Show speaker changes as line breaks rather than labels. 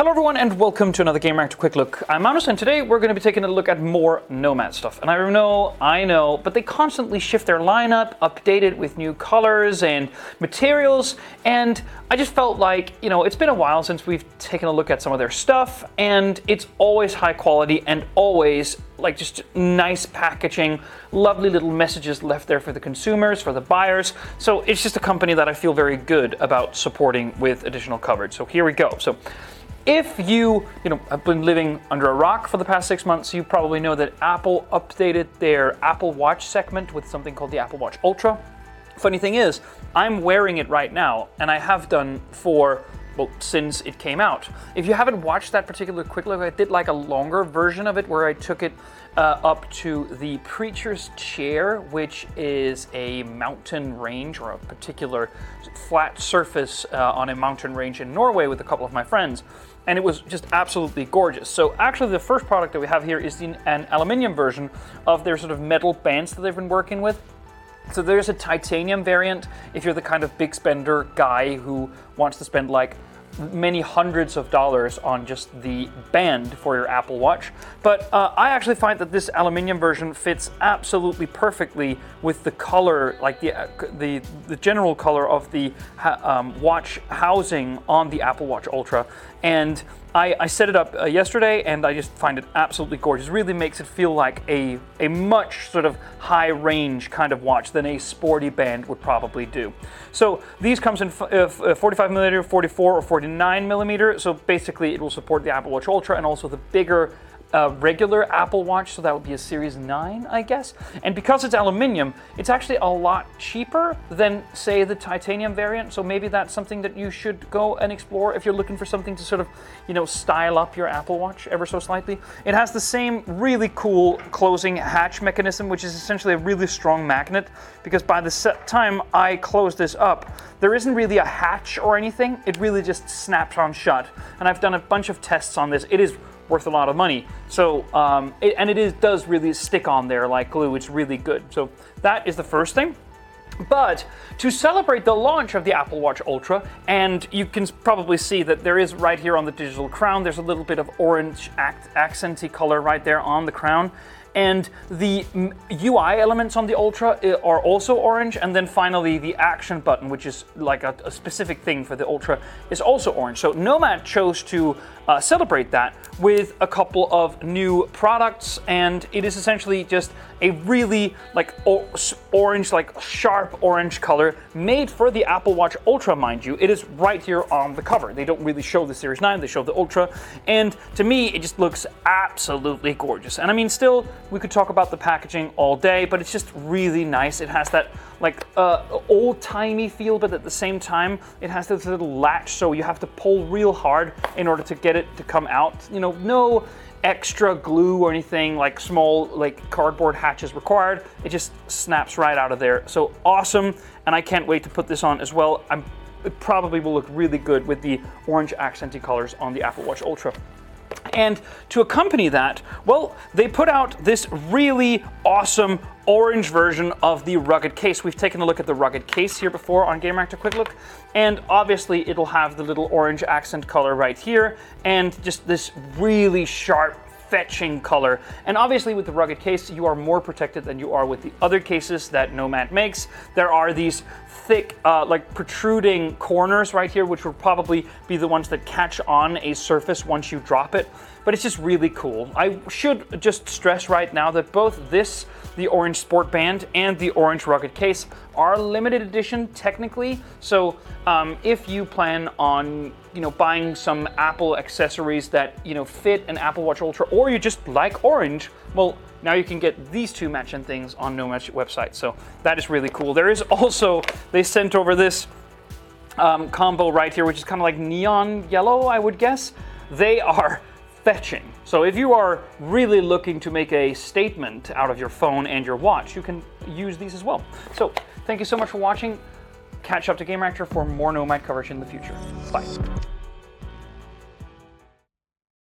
Hello everyone and welcome to another Gamereactor Quick Look. I'm Magnus and today we're going to be taking a look at more Nomad stuff. And I know, I know, but they constantly shift their lineup, update it with new colors and materials, and I just felt like, you know, it's been a while since we've taken a look at some of their stuff, and it's always high quality and always like just nice packaging, lovely little messages left there for the consumers, for the buyers. So it's just a company that I feel very good about supporting with additional coverage. So here we go. So if you, you know, have been living under a rock for the past six months, you probably know that Apple updated their Apple Watch segment with something called the Apple Watch Ultra. Funny thing is, I'm wearing it right now, and I have done for well, since it came out. If you haven't watched that particular quick look, I did like a longer version of it where I took it uh, up to the Preacher's Chair, which is a mountain range or a particular flat surface uh, on a mountain range in Norway with a couple of my friends. And it was just absolutely gorgeous. So, actually, the first product that we have here is an aluminium version of their sort of metal bands that they've been working with. So there's a titanium variant if you're the kind of big spender guy who wants to spend like many hundreds of dollars on just the band for your Apple Watch. But uh, I actually find that this aluminium version fits absolutely perfectly with the color, like the uh, the, the general color of the um, watch housing on the Apple Watch Ultra. And I, I set it up uh, yesterday and I just find it absolutely gorgeous. Really makes it feel like a, a much sort of high range kind of watch than a sporty band would probably do. So these comes in f- uh, uh 45 millimeter, 44 or 49 millimeter. So basically it will support the Apple Watch Ultra and also the bigger a regular Apple Watch, so that would be a Series 9, I guess. And because it's aluminium, it's actually a lot cheaper than, say, the titanium variant. So maybe that's something that you should go and explore if you're looking for something to sort of, you know, style up your Apple Watch ever so slightly. It has the same really cool closing hatch mechanism, which is essentially a really strong magnet. Because by the time I close this up, there isn't really a hatch or anything. It really just snaps on shut. And I've done a bunch of tests on this. It is worth a lot of money. So, um, it, and it is, does really stick on there like glue. It's really good. So that is the first thing. But to celebrate the launch of the Apple Watch Ultra, and you can probably see that there is right here on the digital crown, there's a little bit of orange accenty color right there on the crown. And the UI elements on the Ultra uh, are also orange. And then finally, the action button, which is like a, a specific thing for the Ultra, is also orange. So Nomad chose to uh, celebrate that with a couple of new products. And it is essentially just a really like orange, like sharp orange color made for the Apple Watch Ultra, mind you. It is right here on the cover. They don't really show the Series 9, they show the Ultra. And to me, it just looks absolutely gorgeous. And I mean, still, we could talk about the packaging all day, but it's just really nice. It has that like uh, old timey feel, but at the same time, it has this little latch, so you have to pull real hard in order to get it to come out. You know, no extra glue or anything like small like cardboard hatches required. It just snaps right out of there. So awesome, and I can't wait to put this on as well. I'm, it probably will look really good with the orange accenty colors on the Apple Watch Ultra. And to accompany that, well, they put out this really awesome orange version of the rugged case. We've taken a look at the rugged case here before on Gamereactor Quick Look, and obviously it'll have the little orange accent color right here, and just this really sharp fetching color. And obviously with the rugged case, you are more protected than you are with the other cases that Nomad makes. There are these thick, uh, like protruding corners right here, which will probably be the ones that catch on a surface once you drop it. But it's just really cool. I should just stress right now that both this, the orange sport band, and the orange rugged case are limited edition technically. So um, if you plan on, you know, buying some Apple accessories that you know fit an Apple Watch Ultra, or you just like orange, well, now you can get these two matching things on Nomad's website. So that is really cool. There is also, they sent over this um, combo right here, which is kind of like neon yellow, I would guess. They are fetching. So if you are really looking to make a statement out of your phone and your watch, you can use these as well. So thank you so much for watching. Catch up to Gamereactor for more Nomad coverage in the future. Bye.